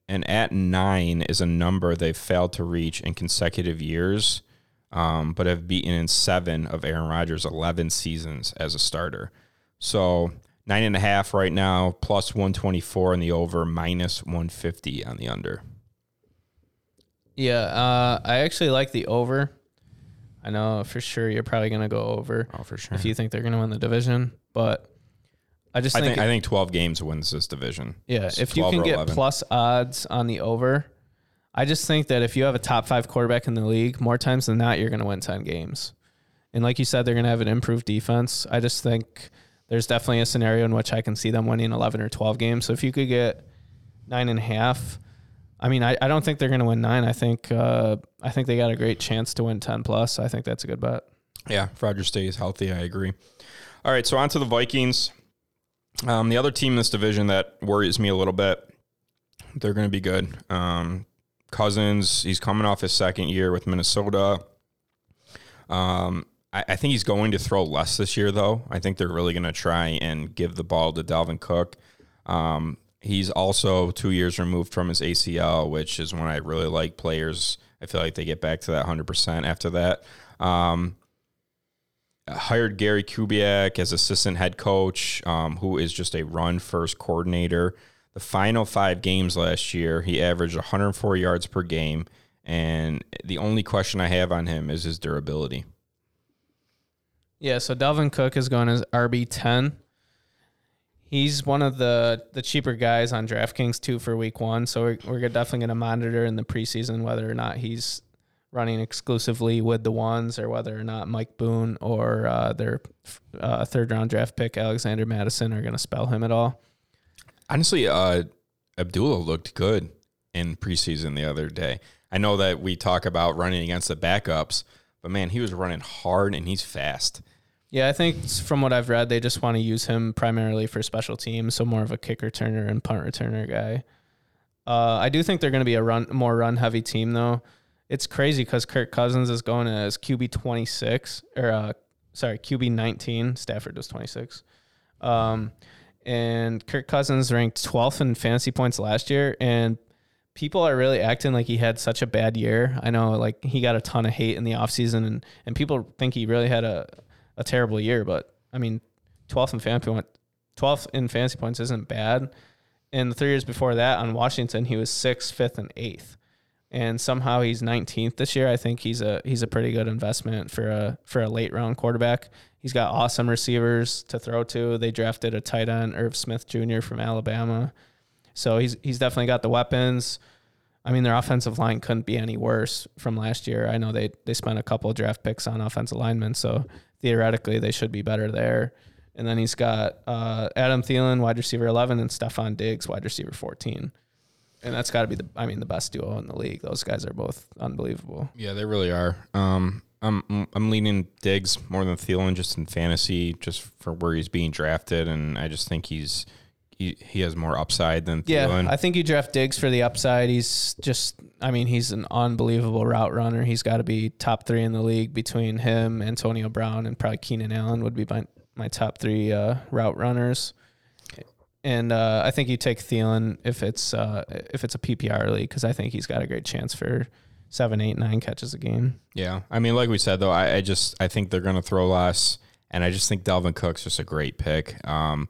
and at nine is a number they've failed to reach in consecutive years um, but have beaten in seven of Aaron Rodgers' 11 seasons as a starter. So nine and a half right now, plus 124 on the over, minus 150 on the under. Yeah, uh, I actually like the over. I know for sure you're probably going to go over Oh, for sure. if you think they're going to win the division, but I just I think, think I think 12 games wins this division. yeah, It's if you can get 11. plus odds on the over, I just think that if you have a top five quarterback in the league, more times than not, you're going to win 10 games. And like you said, they're going to have an improved defense. I just think there's definitely a scenario in which I can see them winning 11 or 12 games. So if you could get nine and a half, I mean, I, I don't think they're going to win nine. I think uh, I think they got a great chance to win 10 plus. I think that's a good bet. Yeah, if Rodgers stays healthy, I agree. All right, so on to the Vikings. Um, the other team in this division that worries me a little bit, they're going to be good. Um, Cousins, he's coming off his second year with Minnesota. Um, I, I think he's going to throw less this year, though. I think they're really going to try and give the ball to Dalvin Cook. Um, he's also two years removed from his ACL, which is when I really like players. I feel like they get back to that 100% after that. Um, hired Gary Kubiak as assistant head coach, um, who is just a run first coordinator. The final five games last year, he averaged 104 yards per game. And the only question I have on him is his durability. Yeah, so Dalvin Cook is going as RB ten. He's one of the the cheaper guys on DraftKings too for Week One. So we're, we're definitely going to monitor in the preseason whether or not he's running exclusively with the ones, or whether or not Mike Boone or uh, their uh, third round draft pick Alexander Mattison are going to spell him at all. Honestly, uh, Abdullah looked good in preseason the other day. I know that we talk about running against the backups, but man, he was running hard and he's fast. Yeah, I think from what I've read, they just want to use him primarily for special teams, so more of a kick returner and punt returner guy. Uh, I do think they're going to be a run more run heavy team though. It's crazy because Kirk Cousins is going as QB twenty six or uh, sorry QB nineteen. Stafford was twenty six, um, and Kirk Cousins ranked twelfth in fantasy points last year, and people are really acting like he had such a bad year. I know like he got a ton of hate in the offseason and and people think he really had a a terrible year, but I mean, 12th in fantasy point, 12th in fantasy points isn't bad. And the three years before that on Washington, he was sixth, fifth, and eighth. And somehow he's 19th this year. I think he's a he's a pretty good investment for a for a late round quarterback. He's got awesome receivers to throw to. They drafted a tight end, Irv Smith Jr. from Alabama, so he's he's definitely got the weapons. I mean, their offensive line couldn't be any worse from last year. I know they they spent a couple draft picks on offensive linemen, so theoretically they should be better there. And then he's got uh, Adam Thielen, wide receiver 11, and Stefon Diggs, wide receiver 14. And that's got to be the, I mean, the best duo in the league. Those guys are both unbelievable. Yeah, they really are. Um, I'm I'm leaning Diggs more than Thielen just in fantasy, just for where he's being drafted, and I just think he's he he has more upside than Yeah, Thielen. I think you draft Diggs for the upside. He's just, I mean, he's an unbelievable route runner. He's got to be top three in the league between him, Antonio Brown, and probably Keenan Allen would be my, my top three uh, route runners. And uh, I think you take Thielen if it's uh, if it's a PPR league because I think he's got a great chance for seven, eight, nine catches a game. yeah, I mean, like we said though, I, I just I think they're gonna throw less, and I just think Dalvin Cook's just a great pick. Um,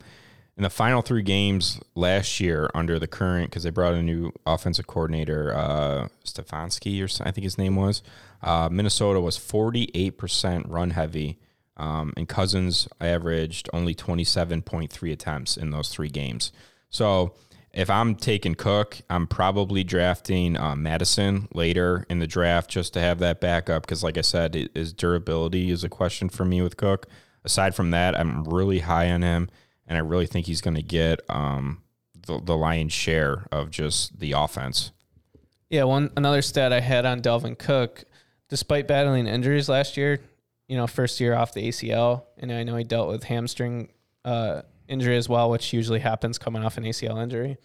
in the final three games last year under the current because they brought a new offensive coordinator, uh, Stefanski or I think his name was. Uh, Minnesota was forty eight percent run heavy. Um, and Cousins averaged only 27.3 attempts in those three games. So if I'm taking Cook, I'm probably drafting uh, Mattison later in the draft just to have that backup. Because, like I said, his durability is a question for me with Cook. Aside from that, I'm really high on him, and I really think he's going to get um, the, the lion's share of just the offense. Yeah, one another stat I had on Dalvin Cook, despite battling injuries last year, you know, first year off the ACL, and I know he dealt with hamstring uh, injury as well, which usually happens coming off an ACL injury.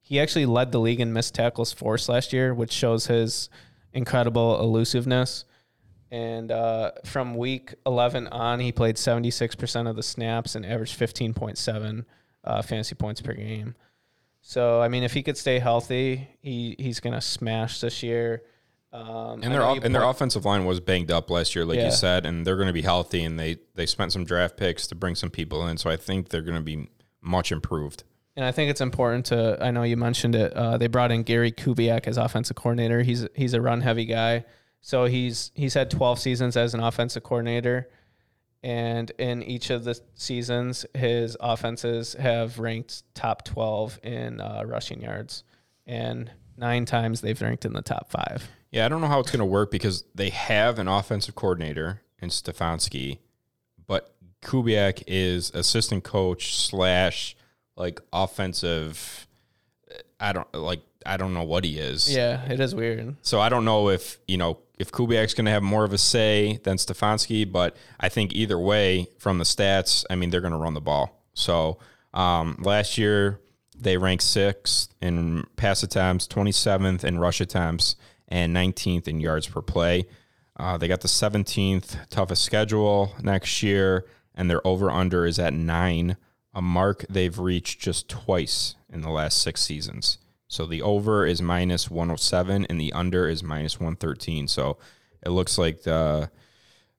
He actually led the league in missed tackles force last year, which shows his incredible elusiveness. And uh, from week 11 on, he played 76% of the snaps and averaged 15.7 uh, fantasy points per game. So I mean, if he could stay healthy, he he's gonna smash this year. Um, And their and their offensive line was banged up last year, like Yeah. you said, and they're going to be healthy. And they they spent some draft picks to bring some people in, so I think they're going to be much improved. and I think it's important to. I know you mentioned it. Uh, they brought in Gary Kubiak as offensive coordinator. He's he's a run heavy guy, so he's he's had 12 seasons as an offensive coordinator, and in each of the seasons, his offenses have ranked top 12 in uh, rushing yards, and nine times they've ranked in the top five. Yeah, I don't know how it's going to work because they have an offensive coordinator in Stefanski, but Kubiak is assistant coach slash like offensive. I don't like. I don't know what he is. Yeah, it is weird. So I don't know if you know if Kubiak's going to have more of a say than Stefanski, but I think either way, from the stats, I mean they're going to run the ball. So um, last year they ranked sixth in pass attempts, twenty seventh in rush attempts, and nineteenth in yards per play. Uh, they got the seventeenth toughest schedule next year, and their over under is at nine, a mark they've reached just twice in the last six seasons. So the over is minus 107 and the under is minus 113. So it looks like the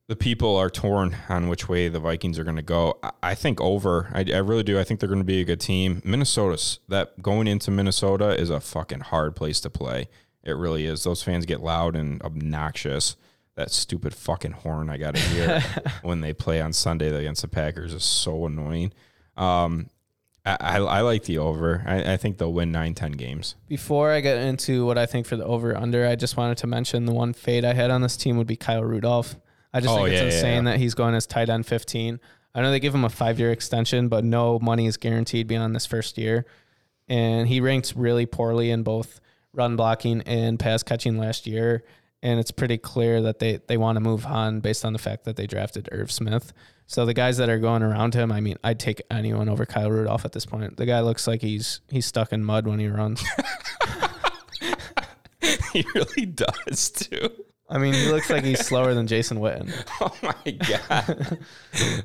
the people are torn on which way the Vikings are going to go. I, think over. I, I really do. I think they're going to be a good team. Minnesota's that going into Minnesota is a fucking hard place to play. It really is. Those fans get loud and obnoxious. That stupid fucking horn I got to hear when they play on Sunday against the Packers is so annoying. Um, I, I, I like the over. I, I think they'll win nine, ten games. Before I get into what I think for the over under, I just wanted to mention the one fade I had on this team would be Kyle Rudolph. I just Oh, think it's yeah, insane yeah. that he's going as tight end 15. I know they give him a five year extension, but no money is guaranteed beyond this first year. And he ranked really poorly in both run blocking and pass catching last year. And it's pretty clear that they, they want to move on based on the fact that they drafted Irv Smith. So the guys that are going around him, I mean, I'd take anyone over Kyle Rudolph at this point. The guy looks like he's he's stuck in mud when he runs. he really does too. I mean, he looks like he's slower than Jason Witten. Oh my god,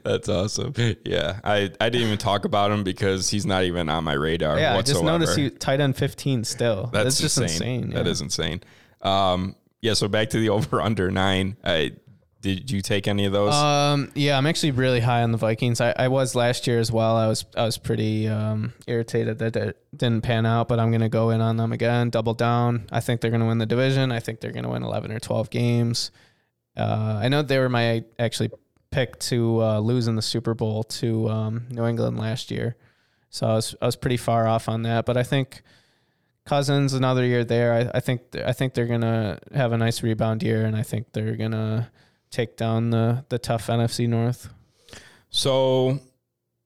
that's awesome. Yeah, I, I didn't even talk about him because he's not even on my radar. Yeah, I just noticed he tight end 15 still. That's, That's, just insane. That yeah. is insane. Um, yeah. So back to the over under nine. I, did you take any of those? Um, yeah, I'm actually really high on the Vikings. I, I was last year as well. I was I was pretty um, irritated that it didn't pan out, but I'm gonna go in on them again, double down. I think they're gonna win the division. I think they're gonna win 11 or 12 games. Uh, I know they were my actually pick to uh, lose in the Super Bowl to um, New England last year, so I was I was pretty far off on that. But I think Cousins another year there. I, I think I think they're gonna have a nice rebound year, and I think they're gonna take down the the tough NFC North. So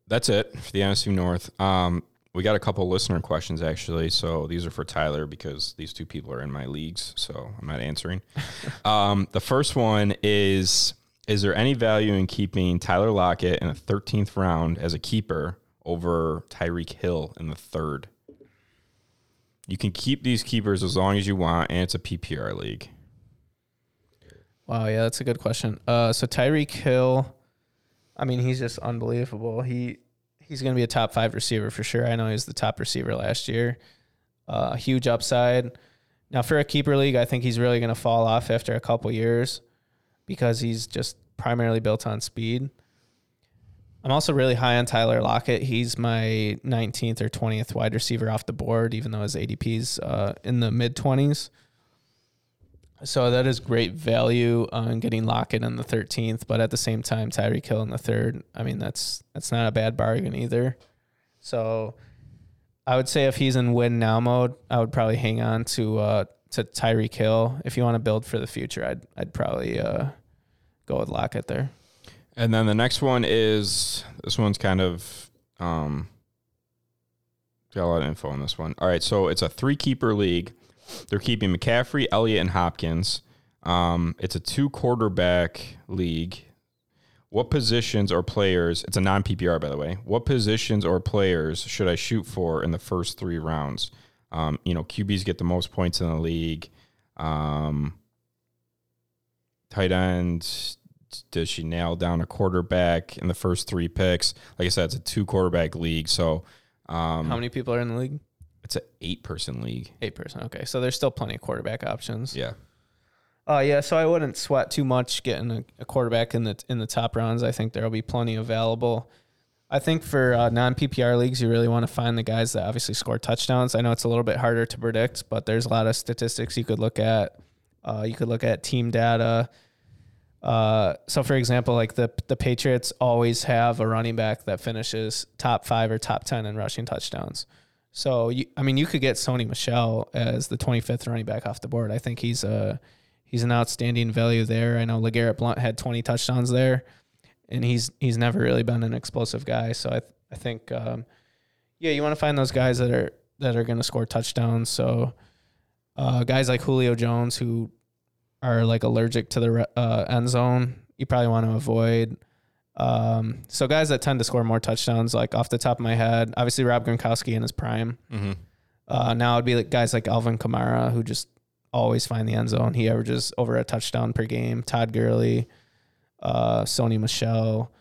that's it for the NFC North. Um, we got a couple listener questions actually. So these are for Tyler because these two people are in my leagues, so I'm not answering. um, the first one is: Is there any value in keeping Tyler Lockett in the 13th round as a keeper over Tyreek Hill in the third. You can keep these keepers as long as you want, and it's a PPR league. Wow, yeah, that's a good question. Uh, so Tyreek Hill, I mean, he's just unbelievable. He he's going to be a top five receiver for sure. I know he was the top receiver last year. Uh, huge upside. Now for a keeper league, I think he's really going to fall off after a couple years because he's just primarily built on speed. I'm also really high on Tyler Lockett. He's my 19th or 20th wide receiver off the board, even though his ADP's uh, in the mid 20s. So that is great value on getting Lockett in the 13th, but at the same time, Tyreek Hill in the third. I mean, that's that's not a bad bargain either. So I would say if he's in win now mode, I would probably hang on to uh, to Tyreek Hill. If you want to build for the future, I'd I'd probably uh, go with Lockett there. And then the next one is this one's kind of um, got a lot of info on this one. All right, so it's a three keeper league. They're keeping McCaffrey, Elliott, and Hopkins. Um, it's a two quarterback league. What positions or players? It's a non PPR, by the way. What positions or players should I shoot for in the first three rounds? Um, you know, QBs get the most points in the league. Um, tight end, does she nail down a quarterback in the first three picks? Like I said, it's a two quarterback league. So, um, How many people are in the league? it's an eight person league. Eight person. Okay, so there's still plenty of quarterback options. Yeah. Uh, yeah, so I wouldn't sweat too much getting a, a quarterback in the in the top rounds. I think there'll be plenty available. I think for uh, non PPR leagues, you really want to find the guys that obviously score touchdowns. I know it's a little bit harder to predict, but there's a lot of statistics you could look at. Uh, you could look at team data. Uh, so, for example, like the the Patriots always have a running back that finishes top five or top ten in rushing touchdowns. So, you, I mean, you could get Sony Michel as the 25th running back off the board. I think he's a he's an outstanding value there. I know LeGarrette Blunt had 20 touchdowns there, and he's he's never really been an explosive guy. So I th- I think um, yeah, you want to find those guys that are that are going to score touchdowns. So uh, guys like Julio Jones who are like allergic to the uh, end zone, you probably want to avoid. Um, so guys that tend to score more touchdowns, like off the top of my head, obviously Rob Gronkowski in his prime. Mm-hmm. Uh, now it'd be like guys like Alvin Kamara who just always find the end zone. He averages over a touchdown per game. Todd Gurley, uh, Sony Michel.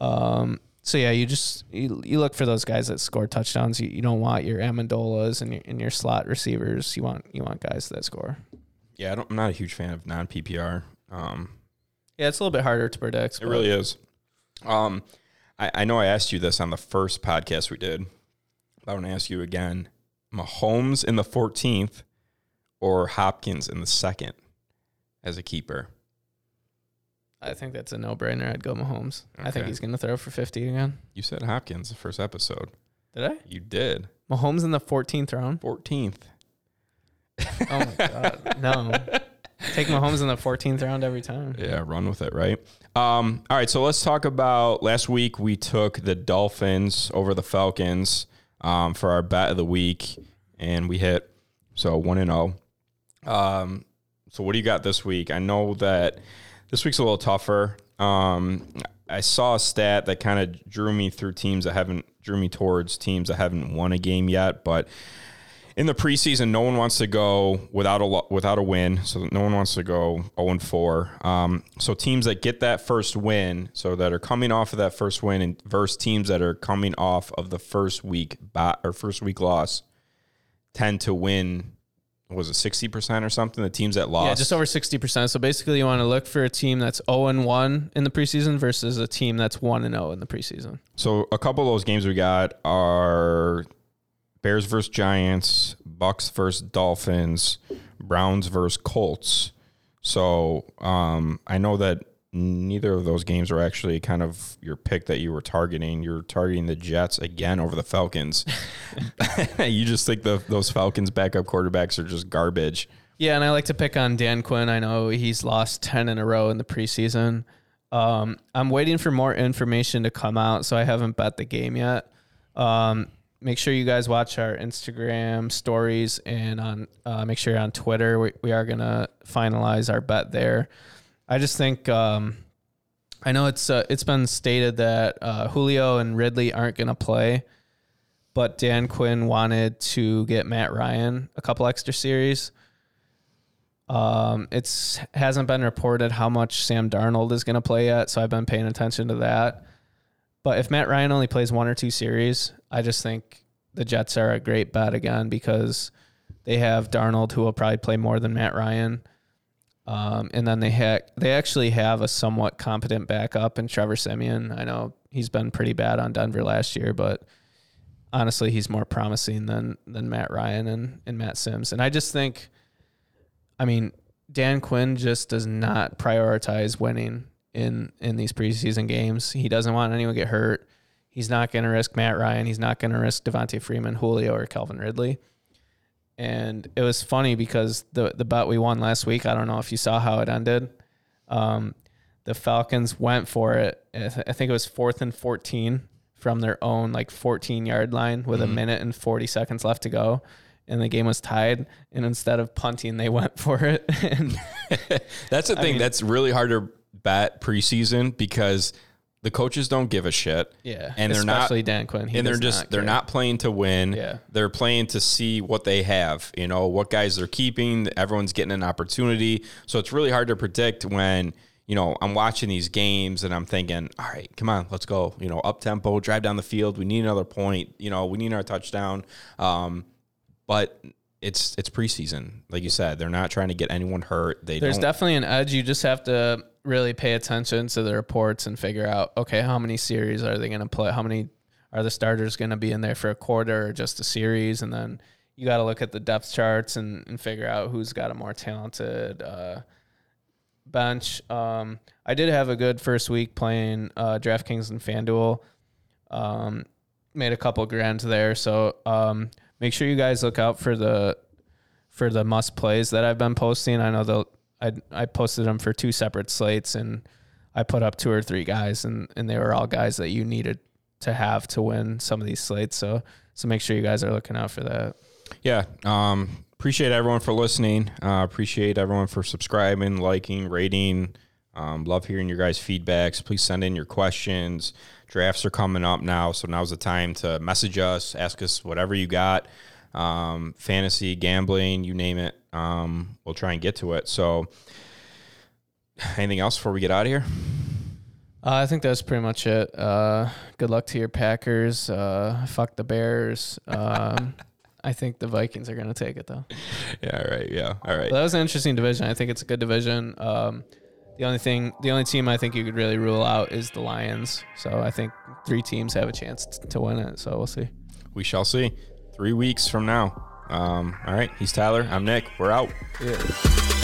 Um, so yeah, you just you, you look for those guys that score touchdowns. You, you don't want your Amendolas and your, and your slot receivers. You want you want guys that score. Yeah, I don't, I'm not a huge fan of non PPR. Um, Yeah, it's a little bit harder to predict. it really is. Um, I, I know I asked you this on the first podcast we did. But I want to ask you again: Mahomes in the 14th or Hopkins in the second as a keeper? I think that's a no brainer. I'd go Mahomes. I think he's going to throw for 50 again. You said Hopkins the first episode. Did I? You did. Mahomes in the 14th round? 14th. Oh my God. No. Take Mahomes in the 14th round every time. Yeah, run with it, right? Um, all right, so let's talk about last week. We took the Dolphins over the Falcons um, for our bet of the week, and we hit so one and zero. Um, so what do you got this week? I know that this week's a little tougher. Um, I saw a stat that kind of drew me through teams that haven't drew me towards teams that haven't won a game yet, but in the preseason, no one wants to go without a without a win. So no one wants to go 0 and 4. Um, so teams that get that first win, so that are coming off of that first win, and versus teams that are coming off of the first week bot or first week loss, tend to win. Was it sixty percent or something? The teams that lost, Yeah, just over 60%. So basically, you want to look for a team that's 0 and 1 in the preseason versus a team that's 1 and 0 in the preseason. So a couple of those games we got are Bears versus Giants, Bucks versus Dolphins, Browns versus Colts. So um, I know that neither of those games are actually kind of your pick that you were targeting. You're targeting the Jets again over the Falcons. you just think the, those Falcons backup quarterbacks are just garbage. Yeah, and I like to pick on Dan Quinn. I know he's lost 10 in a row in the preseason. Um, I'm waiting for more information to come out, so I haven't bet the game yet. Um, make sure you guys watch our Instagram stories and on uh, make sure you're on Twitter. We, we are going to finalize our bet there. I just think um, I know it's uh, it's been stated that uh, Julio and Ridley aren't going to play, but Dan Quinn wanted to get Matt Ryan a couple extra series. Um, it's hasn't been reported how much Sam Darnold is going to play yet, so I've been paying attention to that. But if Matt Ryan only plays one or two series, I just think the Jets are a great bet again because they have Darnold who will probably play more than Matt Ryan. Um, and then they ha- they actually have a somewhat competent backup in Trevor Siemian. I know he's been pretty bad on Denver last year, but honestly, he's more promising than than Matt Ryan and, and Matt Simms. And I just think, I mean, Dan Quinn just does not prioritize winning in in these preseason games. He doesn't want anyone to get hurt. He's not going to risk Matt Ryan. He's not going to risk Devonta Freeman, Julio, or Calvin Ridley. And it was funny because the the bet we won last week. I don't know if you saw how it ended. Um, the Falcons went for it. I think it was fourth and fourteen from their own like 14 yard line with mm-hmm. a minute and 40 seconds left to go and the game was tied and instead of punting they went for it and that's the thing mean, that's really hard to bet preseason because the coaches don't give a shit. Yeah, and they're not especially Dan Quinn. and they're just they're not playing to win. Yeah, they're playing to see what they have. You know what guys they're keeping. Everyone's getting an opportunity, so it's really hard to predict when you know I'm watching these games and I'm thinking, all right, come on, let's go. You know, up tempo, drive down the field. We need another point. You know, we need our touchdown. Um, but it's it's preseason, like you said. They're not trying to get anyone hurt. They there's definitely an edge. You just have to really pay attention to the reports and figure out okay how many series are they going to play how many are the starters going to be in there for a quarter or just a series and then you got to look at the depth charts and, and figure out who's got a more talented uh, bench um, i did have a good first week playing uh, draftkings and fanduel um, made a couple grand there so um, make sure you guys look out for the for the must plays that i've been posting i know they'll I I posted them for two separate slates and I put up two or three guys and and they were all guys that you needed to have to win some of these slates. So so make sure you guys are looking out for that. Yeah. Um, appreciate everyone for listening. Uh, appreciate everyone for subscribing, liking, rating. Um, love hearing your guys' feedbacks. Please send in your questions. Drafts are coming up now, so now's the time to message us, ask us whatever you got um, fantasy, gambling, you name it. Um, we'll try and get to it. So, anything else before we get out of here? Uh, I think that's pretty much it. Uh, good luck to your Packers. Uh, fuck the Bears. Um, I think the Vikings are going to take it though. Yeah. All right. Yeah. All right. But that was an interesting division. I think it's a good division. Um, the only thing, the only team I think you could really rule out is the Lions. So I think three teams have a chance to win it. So we'll see. We shall see three weeks from now. Um, all right. He's Tyler. I'm Nick. We're out. Yeah.